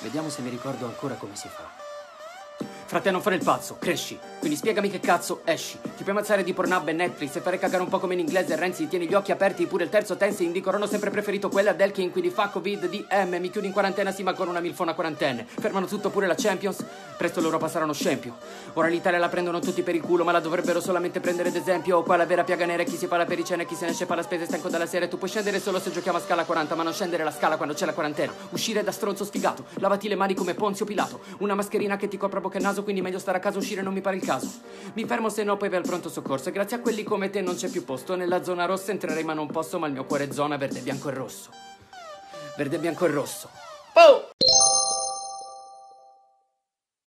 Vediamo se mi ricordo ancora come si fa. Frate, non fare il pazzo, cresci. Quindi spiegami che cazzo esci. Ti puoi ammazzare di Pornhub e Netflix e fare cagare un po' come in inglese Renzi tieni gli occhi aperti, pure il terzo tense ho sempre preferito quella del King, quindi fa Covid, DM, mi chiudi in quarantena sì ma con una milfona quarantenne. Fermano tutto pure la Champions, presto l'Europa sarà uno scempio. Ora l'Italia la prendono tutti per il culo, ma la dovrebbero solamente prendere d'esempio. Qua la vera piaga nera è chi si fa la pericena e chi se ne esce fa la spesa e stanco dalla serie. Tu puoi scendere solo se giochiamo a scala 40, ma non scendere la scala quando c'è la quarantena. Uscire da stronzo sfigato, lavati le mani come Ponzio Pilato. Una mascherina che ti copra bocca e naso, quindi meglio stare a casa uscire non mi pare il caso. Mi fermo se no poi vai al pronto soccorso e grazie a quelli come te non c'è più posto. Nella zona rossa entrerei ma non posso, ma il mio cuore è zona verde, bianco e rosso. Verde, bianco e rosso. Oh!